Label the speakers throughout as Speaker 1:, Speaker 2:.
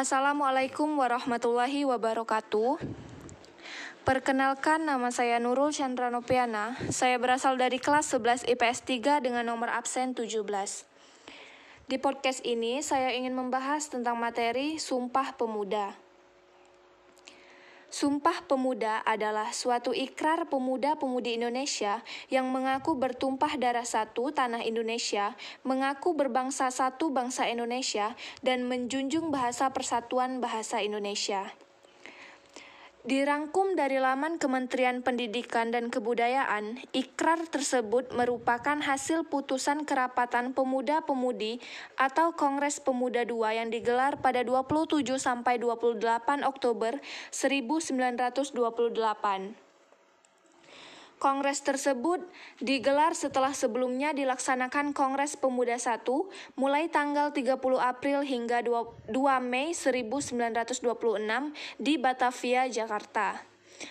Speaker 1: Assalamualaikum warahmatullahi wabarakatuh. Perkenalkan nama saya Nurul Chandra Nopiana. Saya berasal dari kelas 11 IPS 3 dengan nomor absen 17. Di podcast ini saya ingin membahas tentang materi Sumpah Pemuda. Sumpah Pemuda adalah suatu ikrar pemuda-pemudi Indonesia yang mengaku bertumpah darah satu tanah Indonesia, mengaku berbangsa satu bangsa Indonesia, dan menjunjung bahasa persatuan bahasa Indonesia. Dirangkum dari laman Kementerian Pendidikan dan Kebudayaan, ikrar tersebut merupakan hasil putusan kerapatan pemuda-pemudi atau Kongres Pemuda II yang digelar pada 27 sampai 28 Oktober 1928. Kongres tersebut digelar setelah sebelumnya dilaksanakan Kongres Pemuda I mulai tanggal 30 April hingga 2, Mei 1926 di Batavia, Jakarta.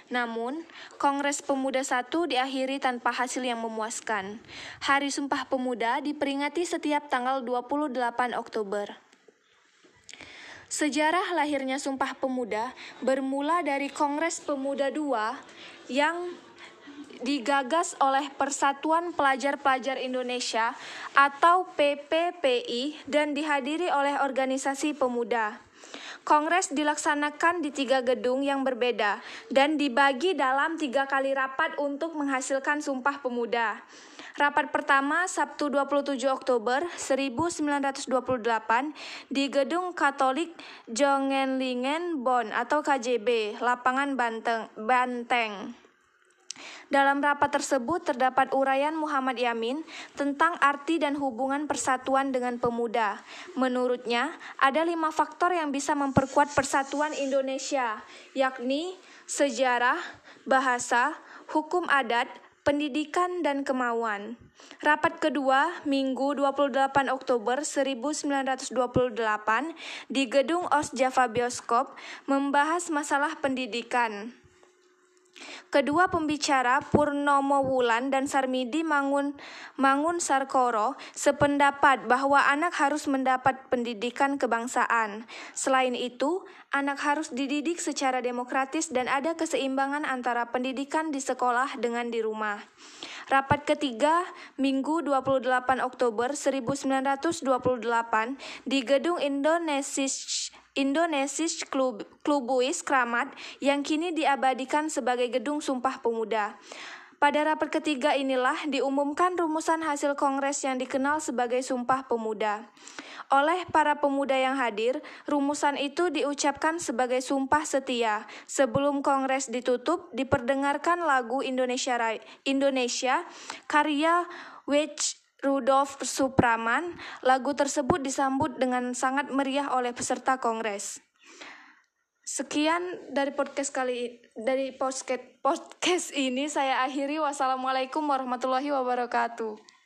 Speaker 1: Namun, Kongres Pemuda I diakhiri tanpa hasil yang memuaskan. Hari Sumpah Pemuda diperingati setiap tanggal 28 Oktober. Sejarah lahirnya Sumpah Pemuda bermula dari Kongres Pemuda II yang digagas oleh Persatuan Pelajar-Pelajar Indonesia atau PPPI dan dihadiri oleh organisasi pemuda. Kongres dilaksanakan di tiga gedung yang berbeda dan dibagi dalam tiga kali rapat untuk menghasilkan Sumpah Pemuda. Rapat pertama Sabtu 27 Oktober 1928 di Gedung Katolik Jongenlingen Bonn atau KJB, Lapangan Banteng. Banteng. Dalam rapat tersebut terdapat uraian Muhammad Yamin tentang arti dan hubungan persatuan dengan pemuda. Menurutnya, ada lima faktor yang bisa memperkuat persatuan Indonesia, yakni sejarah, bahasa, hukum adat, pendidikan, dan kemauan. Rapat kedua, Minggu 28 Oktober 1928 di Gedung Os Java Bioskop membahas masalah pendidikan. Kedua pembicara Purnomo Wulan dan Sarmidi Mangun Mangun Sarkoro sependapat bahwa anak harus mendapat pendidikan kebangsaan. Selain itu, anak harus dididik secara demokratis dan ada keseimbangan antara pendidikan di sekolah dengan di rumah. Rapat ketiga Minggu 28 Oktober 1928 di Gedung Indonesia Indonesia Klub, Klubuis Kramat yang kini diabadikan sebagai Gedung Sumpah Pemuda. Pada rapat ketiga inilah diumumkan rumusan hasil kongres yang dikenal sebagai Sumpah Pemuda. Oleh para pemuda yang hadir, rumusan itu diucapkan sebagai sumpah setia. Sebelum kongres ditutup, diperdengarkan lagu Indonesia Indonesia karya Which Rudolf Supraman, lagu tersebut disambut dengan sangat meriah oleh peserta kongres. Sekian dari podcast kali dari podcast ini saya akhiri wassalamualaikum warahmatullahi wabarakatuh.